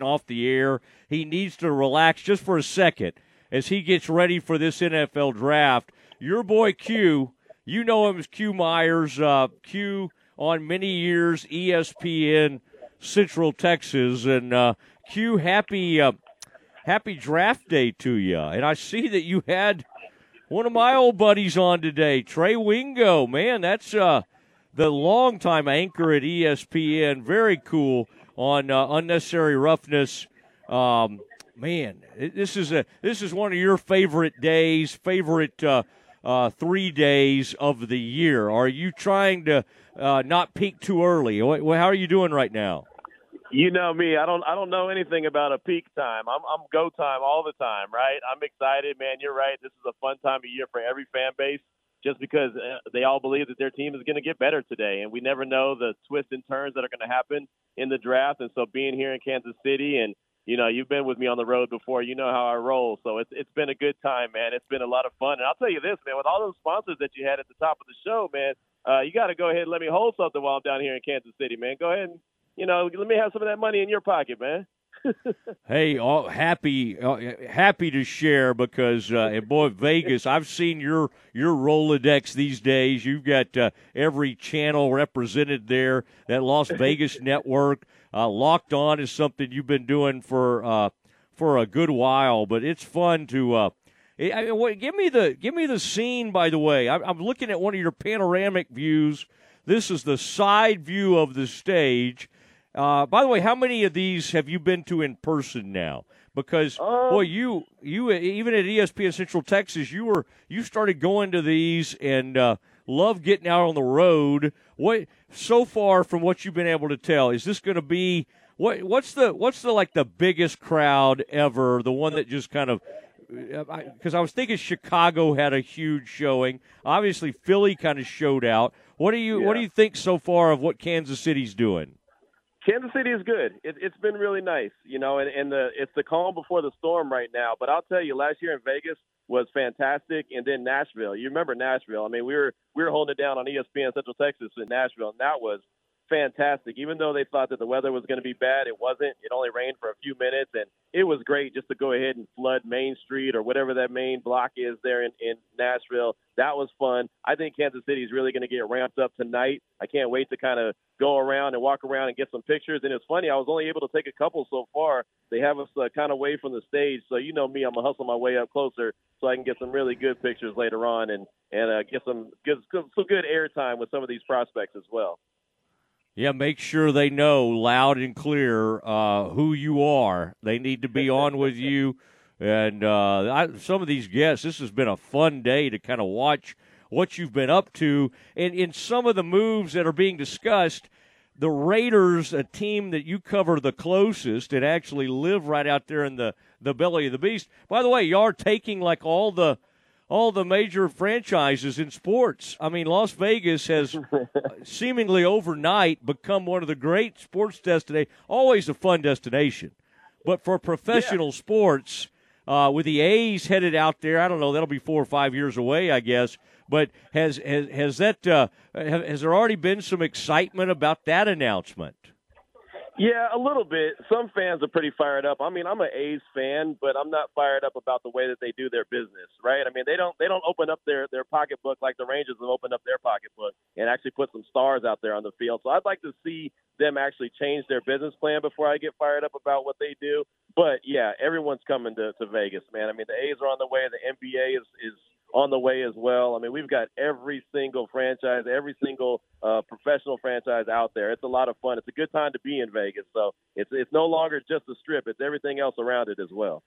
getting off the air. He needs to relax just for a second as he gets ready for this NFL draft. Your boy Q, you know him as Q Myers. Uh, Q on many years ESPN Central Texas, and uh, Q, happy uh, happy draft day to you. And I see that you had one of my old buddies on today, Trey Wingo. Man, that's uh, the longtime anchor at ESPN. Very cool on uh, unnecessary roughness. Um, man, this is a this is one of your favorite days, favorite uh, uh, three days of the year. Are you trying to uh, not peak too early? How are you doing right now? You know me. I don't. I don't know anything about a peak time. I'm. I'm go time all the time. Right. I'm excited, man. You're right. This is a fun time of year for every fan base, just because uh, they all believe that their team is going to get better today, and we never know the twists and turns that are going to happen in the draft. And so, being here in Kansas City, and you know, you've been with me on the road before. You know how I roll. So it's it's been a good time, man. It's been a lot of fun. And I'll tell you this, man. With all those sponsors that you had at the top of the show, man, uh, you got to go ahead and let me hold something while I'm down here in Kansas City, man. Go ahead and you know, let me have some of that money in your pocket, man. Hey, all happy, uh, happy to share because, uh, and boy, Vegas, I've seen your your Rolodex these days. You've got uh, every channel represented there. That Las Vegas network, uh, locked on, is something you've been doing for uh, for a good while. But it's fun to. Uh, I mean, give me the give me the scene. By the way, I'm looking at one of your panoramic views. This is the side view of the stage uh, by the way, how many of these have you been to in person now? Because um, boy, you you even at ESPN Central Texas, you were you started going to these and uh, love getting out on the road. What so far from what you've been able to tell is this going to be what what's the what's the like the biggest crowd ever? The one that just kind of because uh, I was thinking Chicago had a huge showing. Obviously, Philly kind of showed out. What do you yeah. what do you think so far of what Kansas City's doing? Kansas City is good. It, it's been really nice, you know, and, and the it's the calm before the storm right now. But I'll tell you, last year in Vegas was fantastic, and then Nashville. You remember Nashville? I mean, we were we were holding it down on ESPN Central Texas in Nashville, and that was fantastic. Even though they thought that the weather was going to be bad, it wasn't. It only rained for a few minutes, and it was great just to go ahead and flood Main Street or whatever that main block is there in, in Nashville. That was fun. I think Kansas City is really going to get ramped up tonight. I can't wait to kind of go around and walk around and get some pictures. And it's funny, I was only able to take a couple so far. They have us uh, kind of away from the stage, so you know me, I'm gonna hustle my way up closer so I can get some really good pictures later on and and uh, get some good some good airtime with some of these prospects as well. Yeah, make sure they know loud and clear uh, who you are. They need to be on with you. And uh, I, some of these guests, this has been a fun day to kind of watch what you've been up to. And in some of the moves that are being discussed, the Raiders, a team that you cover the closest and actually live right out there in the, the belly of the beast. By the way, you are taking like all the – all the major franchises in sports. I mean, Las Vegas has seemingly overnight become one of the great sports destinations, always a fun destination. But for professional yeah. sports, uh, with the A's headed out there, I don't know, that'll be four or five years away, I guess. But has has has that uh, has there already been some excitement about that announcement? Yeah, a little bit. Some fans are pretty fired up. I mean, I'm an A's fan, but I'm not fired up about the way that they do their business, right? I mean, they don't they don't open up their their pocketbook like the Rangers have opened up their pocketbook and actually put some stars out there on the field. So I'd like to see them actually change their business plan before I get fired up about what they do. But yeah, everyone's coming to, to Vegas, man. I mean, the A's are on the way. The NBA is is on the way as well. I mean, we've got every single franchise, every single uh, professional franchise out there. It's a lot of fun. It's a good time to be in Vegas. So it's it's no longer just the strip; it's everything else around it as well.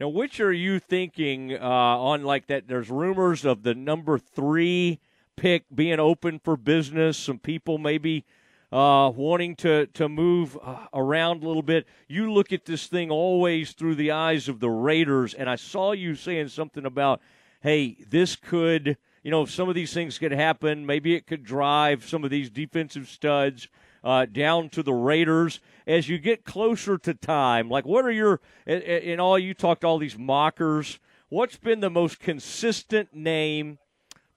Now, which are you thinking uh, on like that? There's rumors of the number three pick being open for business. Some people maybe uh, wanting to to move uh, around a little bit. You look at this thing always through the eyes of the Raiders, and I saw you saying something about hey, this could, you know, if some of these things could happen, maybe it could drive some of these defensive studs uh, down to the Raiders as you get closer to time. Like, what are your, in all, you talked all these mockers. What's been the most consistent name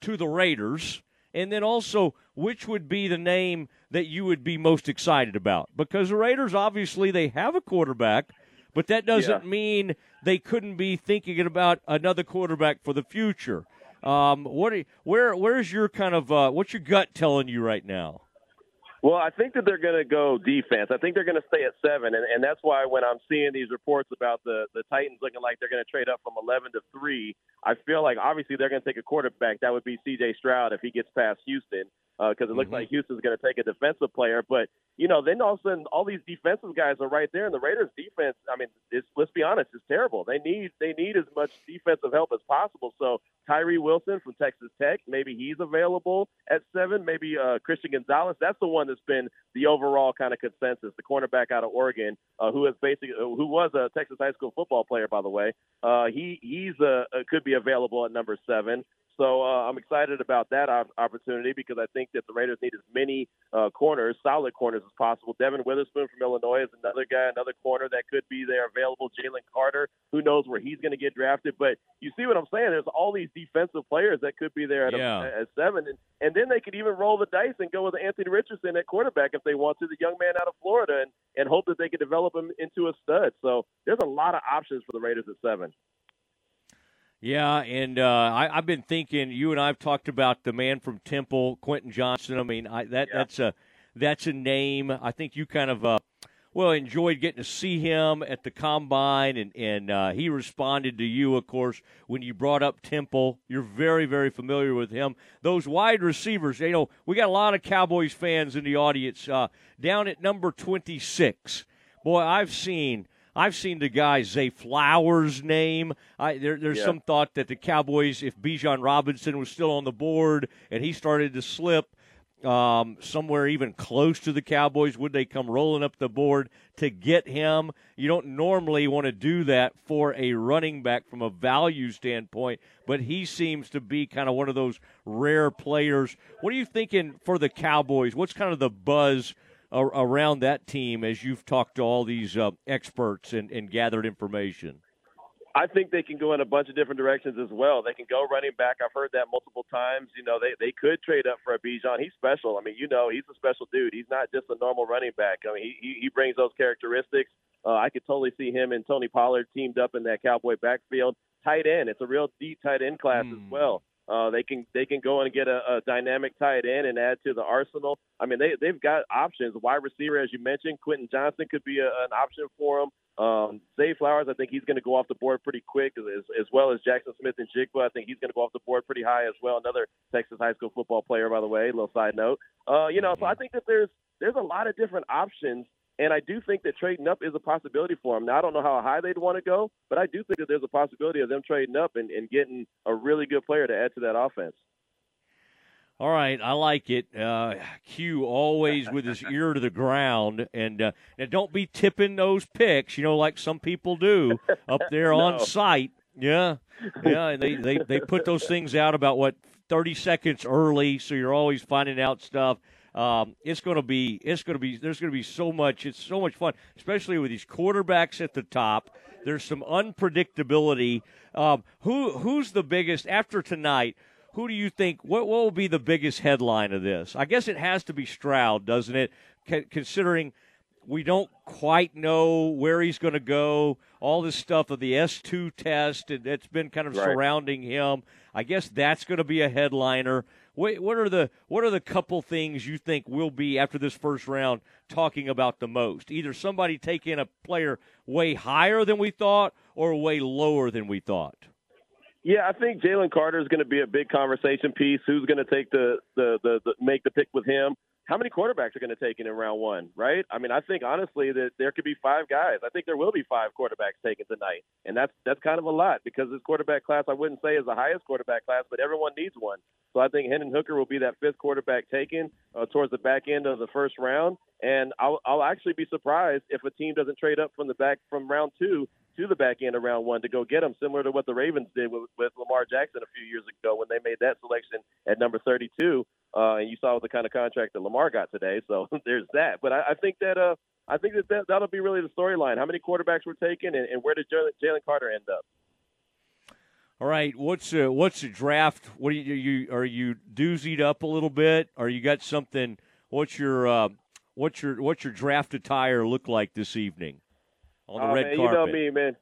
to the Raiders? And then also, which would be the name that you would be most excited about? Because the Raiders obviously they have a quarterback, but that doesn't Yeah. mean they couldn't be thinking about another quarterback for the future. Um, what? Are, where? Where's your kind of? Uh, what's your gut telling you right now? Well, I think that they're going to go defense. I think they're going to stay at seven, and, and that's why when I'm seeing these reports about the the Titans looking like they're going to trade up from 11 to three, I feel like obviously they're going to take a quarterback. That would be C.J. Stroud if he gets past Houston, because it looks Mhm. like Houston's going to take a defensive player. But you know, then all of a sudden, all these defensive guys are right there, and the Raiders' defense. I mean, it's, let's be honest, is terrible. They need they need as much defensive help as possible. So Tyree Wilson from Texas Tech, maybe he's available at seven. Maybe uh, Christian Gonzalez. That's the one that's been the overall kind of consensus. The cornerback out of Oregon, uh, who is basically who was a Texas high school football player, by the way. Uh, he he's uh, uh, could be available at number seven. So uh, I'm excited about that opportunity because I think that the Raiders need as many uh, corners, solid corners as possible. Devon Witherspoon from Illinois is another guy, another corner that could be there available. Jalen Carter, who knows where he's going to get drafted. But you see what I'm saying? There's all these defensive players that could be there at, Yeah. a, at seven, and, and then they could even roll the dice and go with Anthony Richardson at quarterback if they want to, the young man out of Florida, and, and hope that they could develop him into a stud. So there's a lot of options for the Raiders at seven. Yeah, and uh, I, I've been thinking. You and I've talked about the man from Temple, Quentin Johnston. I mean, I, that Yeah. that's a that's a name. I think you kind of uh, well enjoyed getting to see him at the combine, and and uh, he responded to you, of course, when you brought up Temple. You're very very familiar with him. Those wide receivers, you know, we got a lot of Cowboys fans in the audience. Uh, down at number twenty six, boy, I've seen. I've seen the guy Zay Flowers' name. I, there, there's Yeah. some thought that the Cowboys, if Bijan Robinson was still on the board and he started to slip um, somewhere even close to the Cowboys, would they come rolling up the board to get him? You don't normally want to do that for a running back from a value standpoint, but he seems to be kind of one of those rare players. What are you thinking for the Cowboys? What's kind of the buzz? Around that team as you've talked to all these uh, experts and, and gathered information? I think they can go in a bunch of different directions as well. They can go running back. I've heard that multiple times. You know, they they could trade up for a Bijan. He's special. I mean, you know, he's a special dude. He's not just a normal running back. I mean, he he, brings those characteristics. Uh, I could totally see him and Tony Pollard teamed up in that Cowboy backfield. Tight end. It's a real deep tight end class Hmm. as well. Uh, they can they can go and get a, a dynamic tight end and add to the arsenal. I mean, they they've got options. Wide receiver, as you mentioned, Quentin Johnston could be a, an option for them. Um, Zay Flowers, I think he's going to go off the board pretty quick, as, as well as Jaxon Smith-Njigba. I think he's going to go off the board pretty high as well. Another Texas high school football player, by the way. Little side note. Uh, you know, so I think that there's there's a lot of different options, and I do think that trading up is a possibility for them. Now, I don't know how high they'd want to go, but I do think that there's a possibility of them trading up and, and getting a really good player to add to that offense. All right, I like it. Uh, Q always with his ear to the ground, and uh, now don't be tipping those picks, you know, like some people do up there on site. Yeah, yeah, and they, they they put those things out about what thirty seconds early, so you're always finding out stuff. Um, it's going to be it's going to be there's going to be so much it's so much fun, especially with these quarterbacks at the top. There's some unpredictability. Um, who who's the biggest after tonight? Who do you think? What, what will be the biggest headline of this? I guess it has to be Stroud, doesn't it? C- considering we don't quite know where he's going to go, all this stuff of the S2 test and that's been kind of Right. surrounding him. I guess that's going to be a headliner. What, what are the what are the couple things you think will be after this first round talking about the most? Either somebody taking a player way higher than we thought or way lower than we thought. Yeah, I think Jalen Carter is going to be a big conversation piece. Who's going to take the, the the the make the pick with him? How many quarterbacks are going to take it in round one? Right? I mean, I think honestly that there could be five guys. I think there will be five quarterbacks taken tonight, and that's that's kind of a lot because this quarterback class I wouldn't say is the highest quarterback class, but everyone needs one. So I think Hendon Hooker will be that fifth quarterback taken uh, towards the back end of the first round, and I'll, I'll actually be surprised if a team doesn't trade up from the back from round two to the back end of round one to go get him, similar to what the Ravens did with, with Lamar Jackson a few years ago when they made that selection at number 32. Uh, and you saw the kind of contract that Lamar got today. So there's that. But I, I think that uh, I think that, that that'll be really the storyline. How many quarterbacks were taken, and, and where did Jalen Jalen Carter end up? All right, what's uh, what's the draft? What are you, you are you doozied up a little bit? Or you got something? What's your uh, what's your what's your draft attire look like this evening on the red man, carpet? You know me, man.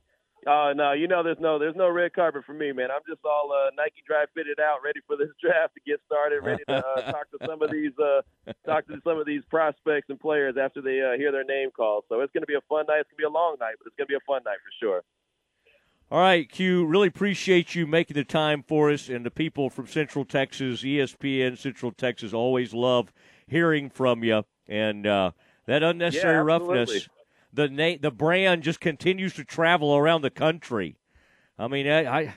Oh no, you know there's no there's no red carpet for me, man. I'm just all uh, Nike dry fitted out, ready for this draft to get started, ready to uh, talk to some of these uh, talk to some of these prospects and players after they uh, hear their name called. So it's going to be a fun night. It's going to be a long night, but it's going to be a fun night for sure. All right, Q. Really appreciate you making the time for us, and the people from Central Texas, ESPN Central Texas, always love hearing from you. And uh, that unnecessary yeah, roughness the na- the brand just continues to travel around the country. I mean, I I,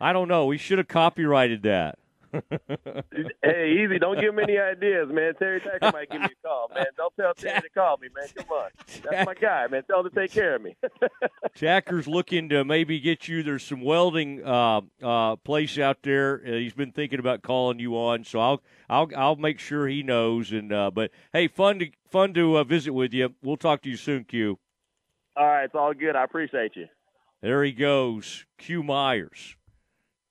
I don't know. We should have copyrighted that. hey, easy. Don't give him any ideas, man. Terry Tacker might give me a call, man. Don't tell Terry to call me, man. Come on. That's my guy, man. Tell him to take care of me. Tacker's looking to maybe get you. There's some welding uh, uh, place out there. Uh, he's been thinking about calling you on, so I'll I'll I'll make sure he knows. And uh, but hey, fun to fun to uh, visit with you. We'll talk to you soon, Q. All right, it's all good. I appreciate you. There he goes, Q Myers.